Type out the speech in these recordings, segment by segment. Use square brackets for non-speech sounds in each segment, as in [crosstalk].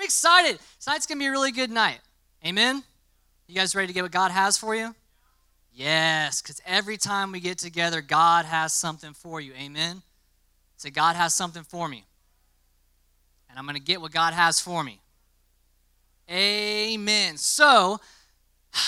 I'm excited. Tonight's going to be a really good night. Amen? You guys ready to get what God has for you? Yes, because every time we get together, God has something for you. Amen? Say, God has something for me. And I'm going to get what God has for me. Amen. So, [sighs]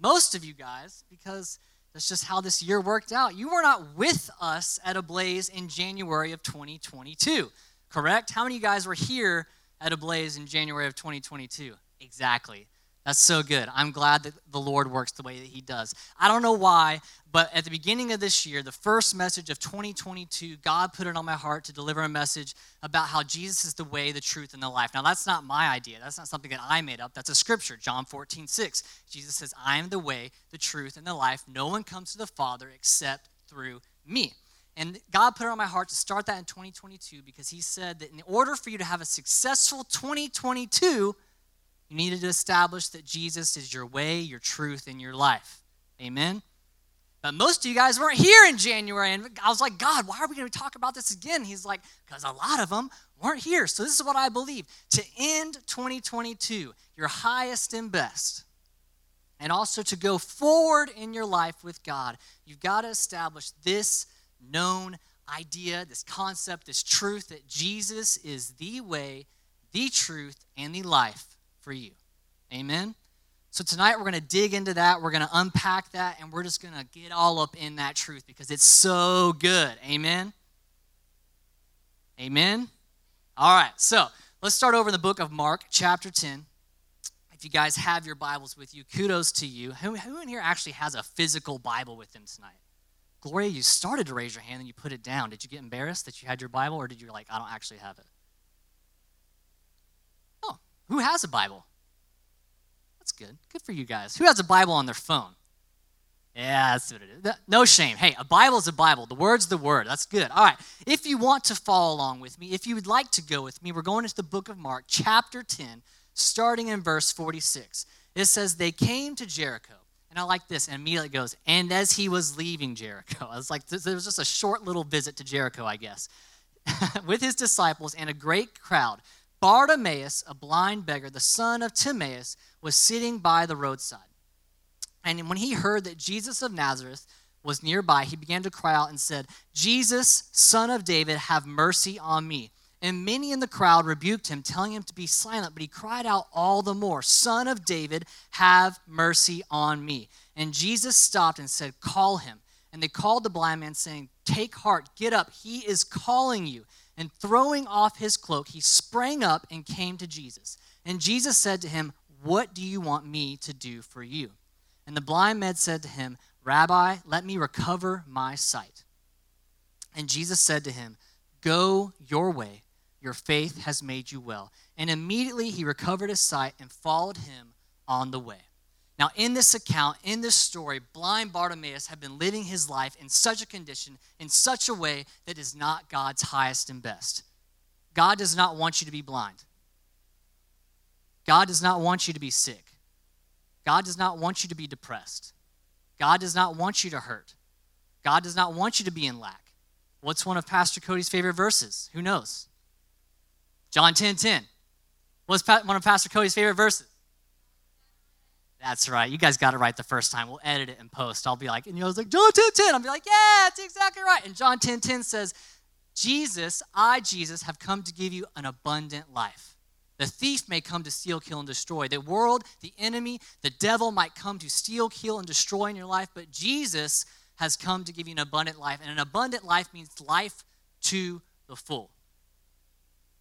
most of you guys, because that's just how this year worked out, you were not with us at Ablaze in January of 2022, correct? How many of you guys were here at Ablaze in January of 2022? Exactly. That's so good. I'm glad that the Lord works the way that He does. I don't know why, but at the beginning of this year, the first message of 2022, God put it on my heart to deliver a message about how Jesus is the way, the truth, and the life. Now, that's not my idea. That's not something that I made up. That's a scripture, John 14, 6. Jesus says, I am the way, the truth, and the life. No one comes to the Father except through me. And God put it on my heart to start that in 2022 because He said that in order for you to have a successful 2022, you needed to establish that Jesus is your way, your truth, and your life. Amen? But most of you guys weren't here in January. And I was like, God, why are we going to talk about this again? He's like, because a lot of them weren't here. So this is what I believe. To end 2022, your highest and best, and also to go forward in your life with God, you've got to establish this known idea, this concept, this truth that Jesus is the way, the truth, and the life for you. Amen? So tonight we're going to dig into that. We're going to unpack that, and we're just going to get all up in that truth because it's so good. Amen? Amen? All right, so let's start over in the book of Mark, chapter 10. If you guys have your Bibles with you, kudos to you. Who, who in here actually has a physical Bible with them tonight? Gloria, you started to raise your hand and you put it down. Did you get embarrassed that you had your Bible, or did you like, I don't actually have it? Oh, who has a Bible? That's good. Good for you guys. Who has a Bible on their phone? Yeah, that's what it is. No shame. Hey, a Bible is a Bible. The word's the word. That's good. All right. If you want to follow along with me, if you would like to go with me, we're going into the book of Mark, chapter 10, starting in verse 46. It says, They came to Jericho. And I like this. And immediately goes, And as he was leaving Jericho, I was like, there was just a short little visit to Jericho, I guess, [laughs] with his disciples and a great crowd. Bartimaeus, a blind beggar, the son of Timaeus, was sitting by the roadside. And when he heard that Jesus of Nazareth was nearby, he began to cry out and said, Jesus, son of David, have mercy on me. And many in the crowd rebuked him, telling him to be silent, but he cried out all the more, Son of David, have mercy on me. And Jesus stopped and said, Call him. And they called the blind man, saying, Take heart, get up, he is calling you. And throwing off his cloak, he sprang up and came to Jesus. And Jesus said to him, What do you want me to do for you? And the blind man said to him, Rabbi, let me recover my sight. And Jesus said to him, Go your way, your faith has made you well. And immediately he recovered his sight and followed him on the way. Now, in this account, in this story, blind Bartimaeus had been living his life in such a condition, in such a way that is not God's highest and best. God does not want you to be blind. God does not want you to be sick. God does not want you to be depressed. God does not want you to hurt. God does not want you to be in lack. What's one of Pastor Cody's favorite verses? Who knows? John 10 10. What's one of Pastor Cody's favorite verses? That's right. You guys got it right the first time. We'll edit it and post. I'll be like, and you know, like, John 10 10. I'll be like, yeah, that's exactly right. And John 10 10 says, Jesus, I, Jesus, have come to give you an abundant life. The thief may come to steal, kill, and destroy. The world, the enemy, the devil might come to steal, kill, and destroy in your life, but Jesus has come to give you an abundant life. And an abundant life means life to the full.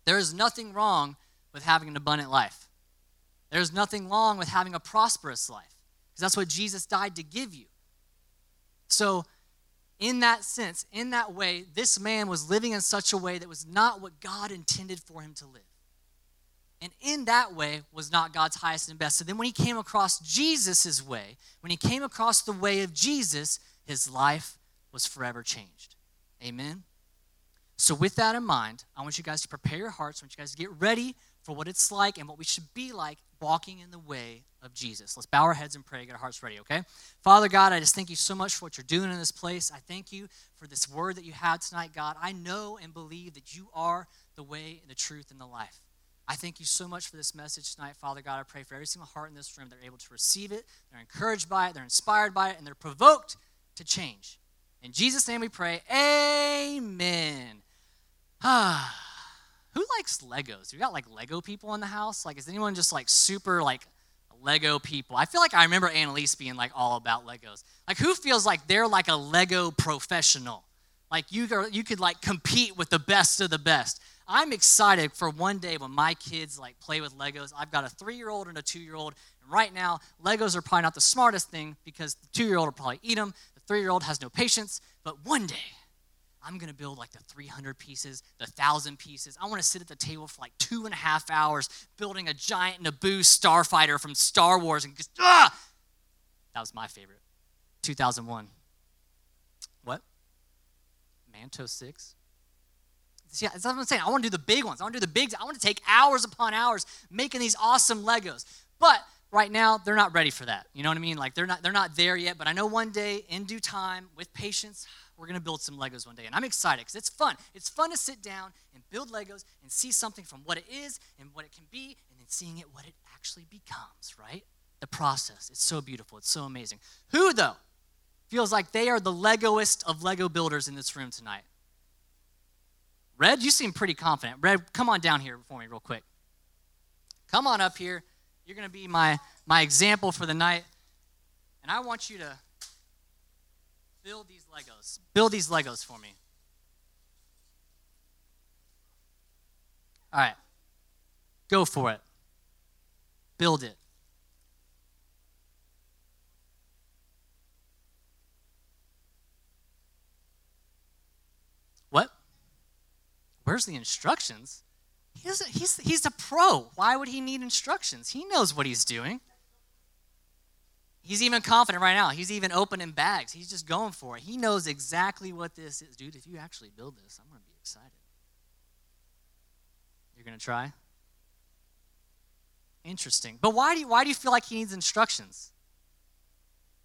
There is nothing wrong with having an abundant life. There's nothing wrong with having a prosperous life because that's what Jesus died to give you. So, in that sense, in that way, this man was living in such a way that was not what God intended for him to live. And in that way was not God's highest and best. So then when he came across Jesus' way, when he came across the way of Jesus, his life was forever changed. Amen. So with that in mind, I want you guys to prepare your hearts. I want you guys to get ready for what it's like and what we should be like walking in the way of Jesus. Let's bow our heads and pray, get our hearts ready, okay? Father God, I just thank you so much for what you're doing in this place. I thank you for this word that you had tonight, God. I know and believe that you are the way, and the truth, and the life. I thank you so much for this message tonight, Father God. I pray for every single heart in this room. They're able to receive it, they're encouraged by it, they're inspired by it, and they're provoked to change. In Jesus' name we pray. Amen. Ah. [sighs] Who likes Legos? You got like Lego people in the house? Like, is anyone just like super like Lego people? I feel like I remember Annalise being like all about Legos. Like, who feels like they're like a Lego professional? Like, you, you could like compete with the best of the best. I'm excited for one day when my kids like play with Legos. I've got a three year old and a two year old. And right now, Legos are probably not the smartest thing because the two year old will probably eat them. The three year old has no patience. But one day, I'm going to build like the 300 pieces, the 1,000 pieces. I want to sit at the table for like two and a half hours building a giant Naboo starfighter from Star Wars and just, ah! That was my favorite. 2001. What? Manto 6? Yeah, that's what I'm saying. I want to do the big ones. I want to do the big. I want to take hours upon hours making these awesome Legos. But right now, they're not ready for that. You know what I mean? Like they're not they're not there yet. But I know one day, in due time, with patience, we're going to build some Legos one day. And I'm excited because it's fun. It's fun to sit down and build Legos and see something from what it is and what it can be, and then seeing it what it actually becomes, right? The process. It's so beautiful. It's so amazing. Who, though, feels like they are the Legoist of Lego builders in this room tonight? Red, you seem pretty confident. Red, come on down here for me, real quick. Come on up here. You're going to be my, my example for the night. And I want you to build these Legos. Build these Legos for me. All right. Go for it. Build it. What? Where's the instructions? He doesn't, he's, he's a pro. Why would he need instructions? He knows what he's doing. He's even confident right now. He's even opening bags. He's just going for it. He knows exactly what this is. Dude, if you actually build this, I'm going to be excited. You're going to try? Interesting. But why do, you, why do you feel like he needs instructions?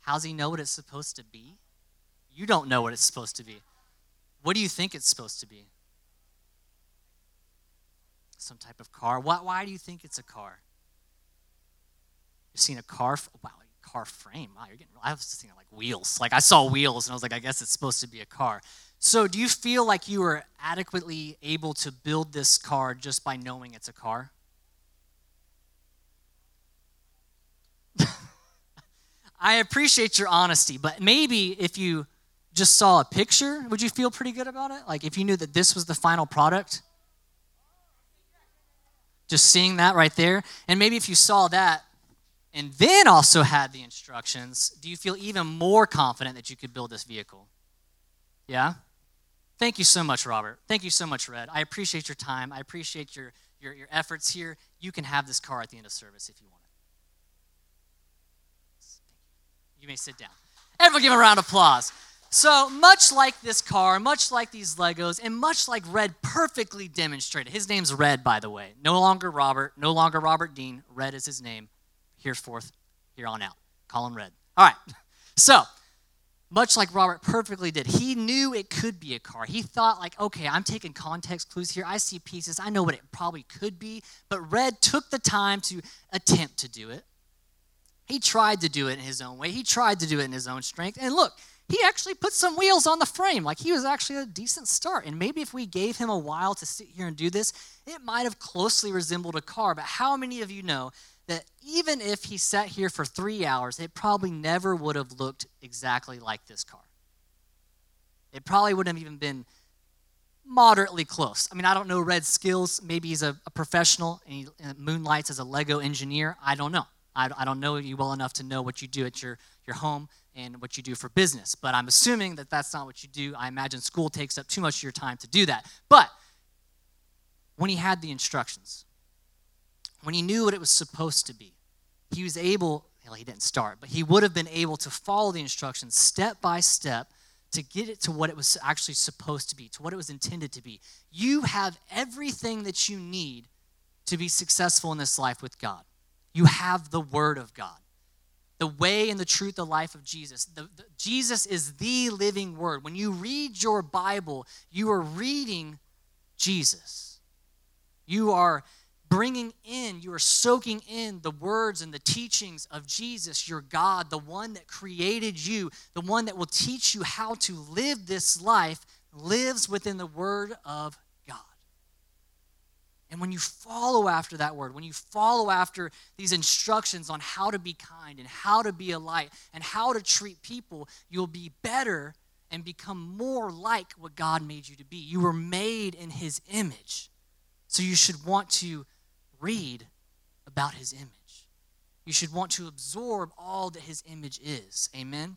How's he know what it's supposed to be? You don't know what it's supposed to be. What do you think it's supposed to be? Some type of car. Why, why do you think it's a car? You've seen a car? Wow, car frame. Wow, you're getting. I was just thinking like wheels. Like I saw wheels, and I was like, I guess it's supposed to be a car. So, do you feel like you were adequately able to build this car just by knowing it's a car? [laughs] I appreciate your honesty, but maybe if you just saw a picture, would you feel pretty good about it? Like if you knew that this was the final product? Just seeing that right there. And maybe if you saw that, and then also had the instructions, do you feel even more confident that you could build this vehicle? Yeah? Thank you so much, Robert. Thank you so much, Red. I appreciate your time. I appreciate your, your, your efforts here. You can have this car at the end of service if you want it. You may sit down. Everyone give a round of applause. So, much like this car, much like these Legos, and much like Red perfectly demonstrated, his name's Red, by the way. No longer Robert, no longer Robert Dean. Red is his name hereforth, here on out. Him red. All right. [laughs] So, much like Robert perfectly did, he knew it could be a car. He thought, like, okay, I'm taking context clues here. I see pieces. I know what it probably could be. But Red took the time to attempt to do it. He tried to do it in his own way, he tried to do it in his own strength. And look, he actually put some wheels on the frame. Like he was actually a decent start. And maybe if we gave him a while to sit here and do this, it might have closely resembled a car. But how many of you know that even if he sat here for three hours, it probably never would have looked exactly like this car. It probably wouldn't have even been moderately close. I mean, I don't know Red's skills. Maybe he's a, a professional and he moonlights as a Lego engineer. I don't know. I, I don't know you well enough to know what you do at your, your home and what you do for business. But I'm assuming that that's not what you do. I imagine school takes up too much of your time to do that. But when he had the instructions, when he knew what it was supposed to be, he was able, well, he didn't start, but he would have been able to follow the instructions step by step to get it to what it was actually supposed to be, to what it was intended to be. You have everything that you need to be successful in this life with God. You have the Word of God, the way and the truth, the life of Jesus. The, the, Jesus is the living Word. When you read your Bible, you are reading Jesus. You are bringing in, you are soaking in the words and the teachings of Jesus, your God, the one that created you, the one that will teach you how to live this life, lives within the Word of God. And when you follow after that word, when you follow after these instructions on how to be kind and how to be a light and how to treat people, you'll be better and become more like what God made you to be. You were made in His image. So you should want to read about His image. You should want to absorb all that His image is. Amen?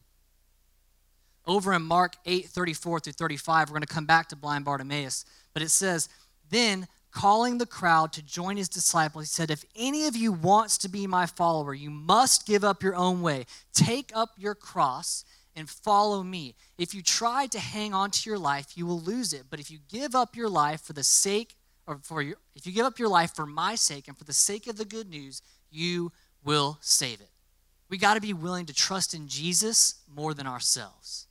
Over in Mark 8 34 through 35, we're going to come back to blind Bartimaeus, but it says, Then calling the crowd to join his disciples, he said, If any of you wants to be my follower, you must give up your own way. Take up your cross and follow me. If you try to hang on to your life, you will lose it. But if you give up your life for the sake, or for your, if you give up your life for my sake and for the sake of the good news, you will save it. We got to be willing to trust in Jesus more than ourselves.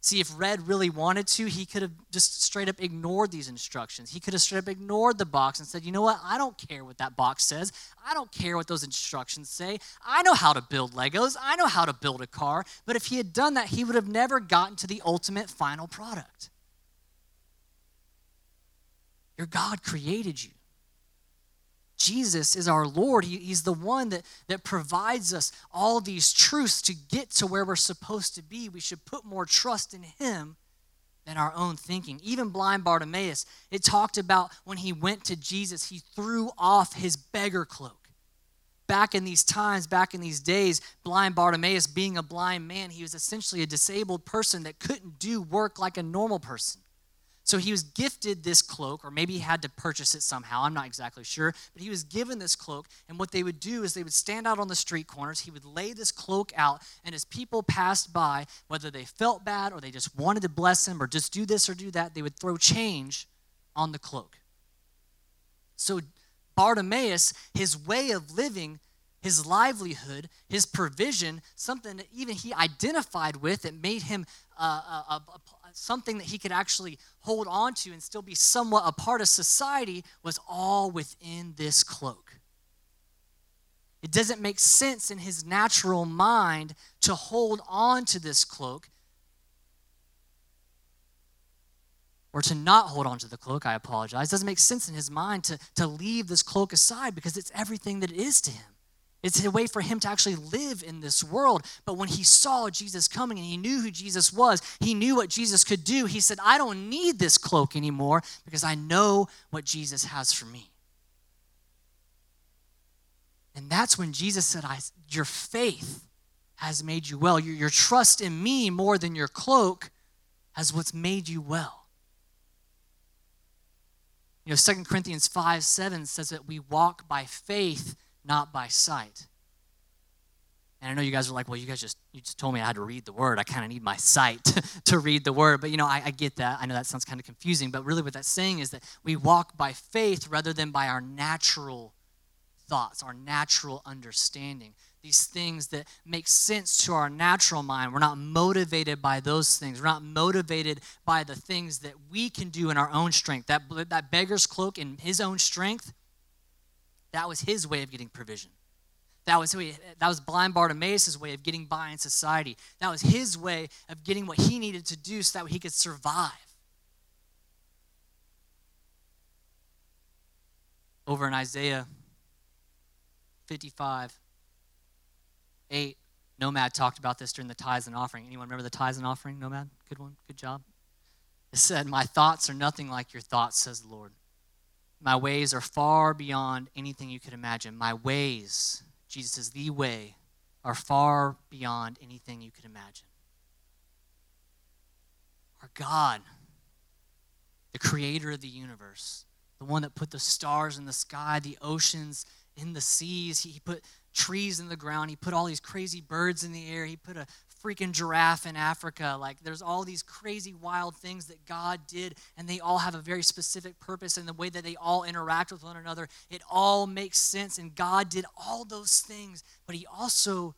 See, if Red really wanted to, he could have just straight up ignored these instructions. He could have straight up ignored the box and said, you know what? I don't care what that box says. I don't care what those instructions say. I know how to build Legos. I know how to build a car. But if he had done that, he would have never gotten to the ultimate final product. Your God created you. Jesus is our Lord. He, he's the one that, that provides us all these truths to get to where we're supposed to be. We should put more trust in Him than our own thinking. Even blind Bartimaeus, it talked about when he went to Jesus, he threw off his beggar cloak. Back in these times, back in these days, blind Bartimaeus, being a blind man, he was essentially a disabled person that couldn't do work like a normal person. So he was gifted this cloak, or maybe he had to purchase it somehow. I'm not exactly sure. But he was given this cloak. And what they would do is they would stand out on the street corners. He would lay this cloak out. And as people passed by, whether they felt bad or they just wanted to bless him or just do this or do that, they would throw change on the cloak. So Bartimaeus, his way of living, his livelihood, his provision, something that even he identified with that made him a, a, a something that he could actually hold on to and still be somewhat a part of society was all within this cloak. It doesn't make sense in his natural mind to hold on to this cloak or to not hold on to the cloak. I apologize. It doesn't make sense in his mind to, to leave this cloak aside because it's everything that it is to him. It's a way for him to actually live in this world. But when he saw Jesus coming and he knew who Jesus was, he knew what Jesus could do. He said, I don't need this cloak anymore because I know what Jesus has for me. And that's when Jesus said, I, Your faith has made you well. Your, your trust in me more than your cloak has what's made you well. You know, 2 Corinthians 5 7 says that we walk by faith not by sight. And I know you guys are like, well, you guys just you just told me I had to read the word. I kind of need my sight [laughs] to read the word. But you know, I, I get that. I know that sounds kind of confusing, but really what that's saying is that we walk by faith rather than by our natural thoughts, our natural understanding. These things that make sense to our natural mind. We're not motivated by those things. We're not motivated by the things that we can do in our own strength. That, that beggar's cloak in his own strength that was his way of getting provision. That was, that was blind Bartimaeus' way of getting by in society. That was his way of getting what he needed to do so that he could survive. Over in Isaiah 55, 8, Nomad talked about this during the tithes and offering. Anyone remember the tithes and offering, Nomad? Good one, good job. It said, My thoughts are nothing like your thoughts, says the Lord. My ways are far beyond anything you could imagine. My ways, Jesus is the way, are far beyond anything you could imagine. Our God, the creator of the universe, the one that put the stars in the sky, the oceans in the seas, he put trees in the ground, he put all these crazy birds in the air, he put a freaking giraffe in Africa. Like there's all these crazy wild things that God did, and they all have a very specific purpose, and the way that they all interact with one another, it all makes sense. And God did all those things, but He also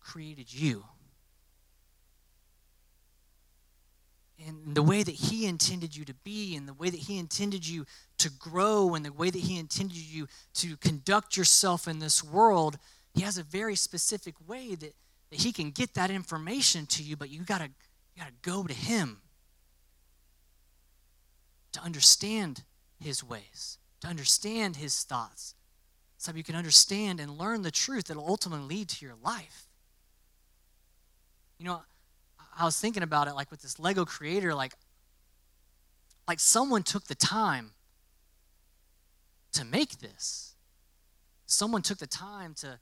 created you. And the way that He intended you to be, and the way that He intended you to grow, and the way that He intended you to conduct yourself in this world, He has a very specific way that, that He can get that information to you, but you gotta you gotta go to Him to understand His ways, to understand His thoughts, so you can understand and learn the truth that will ultimately lead to your life. You know, I was thinking about it like with this Lego creator, like, like someone took the time to make this. Someone took the time to,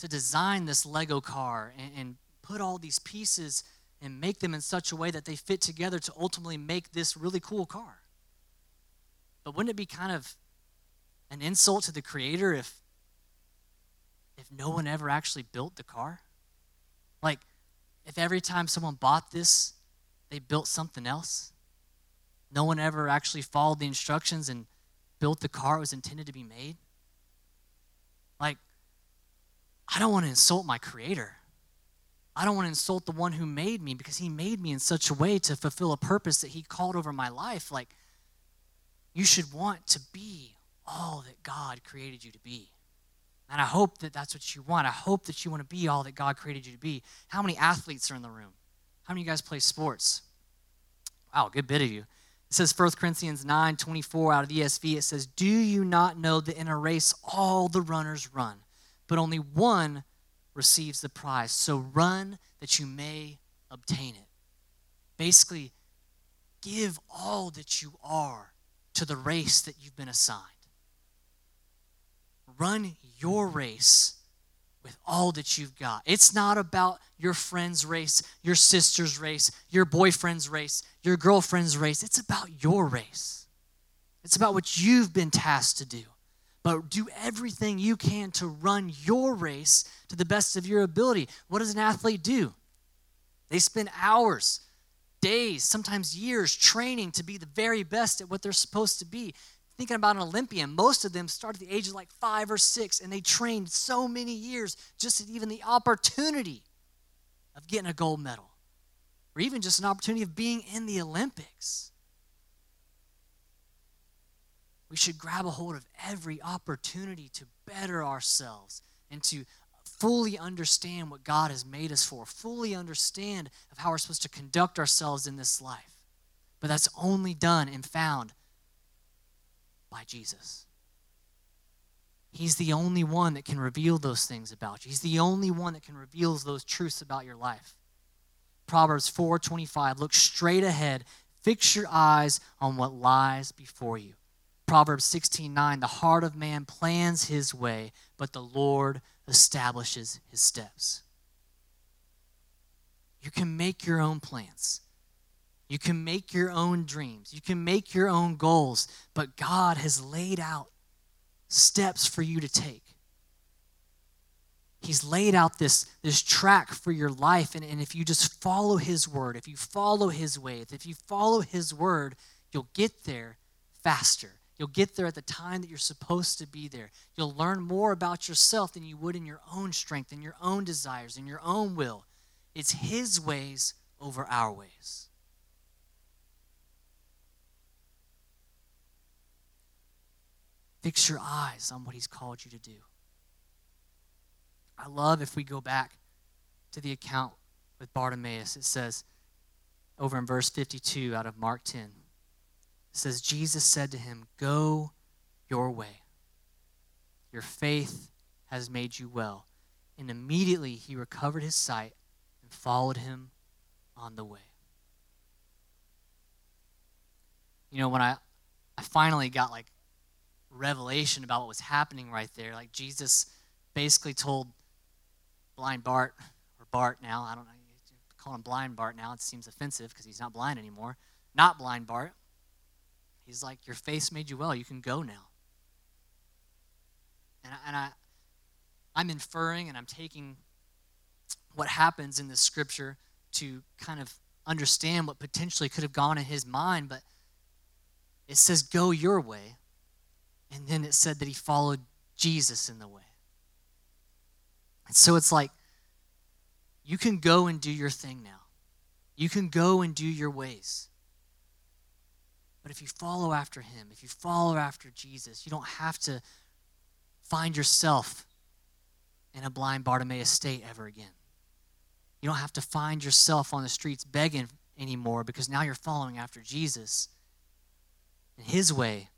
to design this Lego car and, and put all these pieces and make them in such a way that they fit together to ultimately make this really cool car. But wouldn't it be kind of an insult to the creator if if no one ever actually built the car? Like if every time someone bought this, they built something else? No one ever actually followed the instructions and built the car it was intended to be made? Like, I don't want to insult my creator. I don't want to insult the one who made me because he made me in such a way to fulfill a purpose that he called over my life. Like, you should want to be all that God created you to be. And I hope that that's what you want. I hope that you want to be all that God created you to be. How many athletes are in the room? How many of you guys play sports? Wow, good bit of you. It says 1 Corinthians 9 24 out of the ESV. It says, Do you not know that in a race all the runners run, but only one receives the prize? So run that you may obtain it. Basically, give all that you are to the race that you've been assigned. Run your race with all that you've got. It's not about your friend's race, your sister's race, your boyfriend's race, your girlfriend's race. It's about your race. It's about what you've been tasked to do. But do everything you can to run your race to the best of your ability. What does an athlete do? They spend hours, days, sometimes years training to be the very best at what they're supposed to be thinking about an Olympian, most of them start at the age of like five or six, and they trained so many years just at even the opportunity of getting a gold medal, or even just an opportunity of being in the Olympics. We should grab a hold of every opportunity to better ourselves and to fully understand what God has made us for, fully understand of how we're supposed to conduct ourselves in this life. But that's only done and found by Jesus. He's the only one that can reveal those things about you. He's the only one that can reveal those truths about your life. Proverbs 4:25 Look straight ahead, fix your eyes on what lies before you. Proverbs 16:9 The heart of man plans his way, but the Lord establishes his steps. You can make your own plans. You can make your own dreams. You can make your own goals, but God has laid out steps for you to take. He's laid out this, this track for your life. And, and if you just follow His word, if you follow His way, if you follow His word, you'll get there faster. You'll get there at the time that you're supposed to be there. You'll learn more about yourself than you would in your own strength, in your own desires, in your own will. It's His ways over our ways. Fix your eyes on what He's called you to do. I love if we go back to the account with Bartimaeus. It says over in verse 52 out of Mark 10, it says, Jesus said to him, Go your way. Your faith has made you well. And immediately he recovered his sight and followed him on the way. You know, when I, I finally got like revelation about what was happening right there. Like Jesus basically told blind Bart, or Bart now, I don't know, call him blind Bart now, it seems offensive because he's not blind anymore. Not blind Bart. He's like, Your face made you well, you can go now. And, I, and I, I'm inferring and I'm taking what happens in this scripture to kind of understand what potentially could have gone in his mind, but it says, Go your way. And then it said that he followed Jesus in the way. And so it's like, you can go and do your thing now. You can go and do your ways. But if you follow after him, if you follow after Jesus, you don't have to find yourself in a blind Bartimaeus state ever again. You don't have to find yourself on the streets begging anymore because now you're following after Jesus. And his way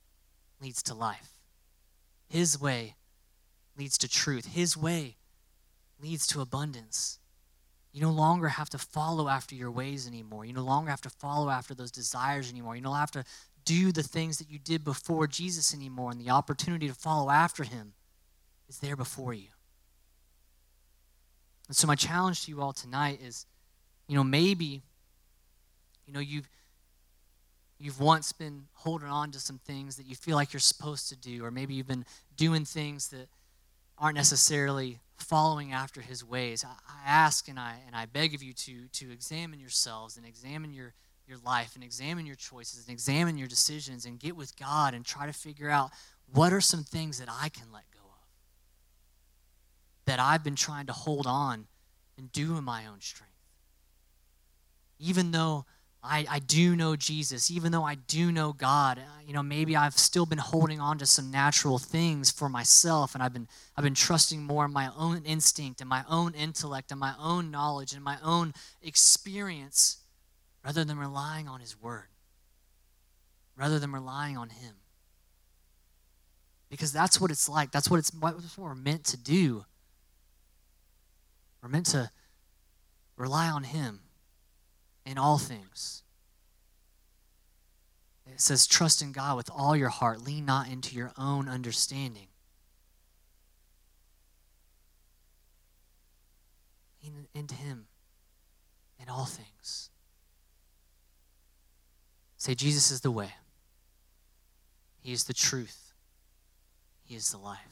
leads to life. His way leads to truth. His way leads to abundance. You no longer have to follow after your ways anymore. You no longer have to follow after those desires anymore. You don't have to do the things that you did before Jesus anymore. And the opportunity to follow after him is there before you. And so, my challenge to you all tonight is you know, maybe, you know, you've. You've once been holding on to some things that you feel like you're supposed to do, or maybe you've been doing things that aren't necessarily following after his ways. I, ask and I, and I beg of you to, to examine yourselves and examine your, your life and examine your choices and examine your decisions and get with God and try to figure out what are some things that I can let go of that I've been trying to hold on and do in my own strength. Even though I, I do know Jesus, even though I do know God, uh, you know, maybe I've still been holding on to some natural things for myself and I've been I've been trusting more in my own instinct and my own intellect and my own knowledge and my own experience rather than relying on his word. Rather than relying on him. Because that's what it's like. That's what it's what we're meant to do. We're meant to rely on him in all things. It says, trust in God with all your heart, lean not into your own understanding. Lean into Him in all things. Say, Jesus is the way, He is the truth, He is the life.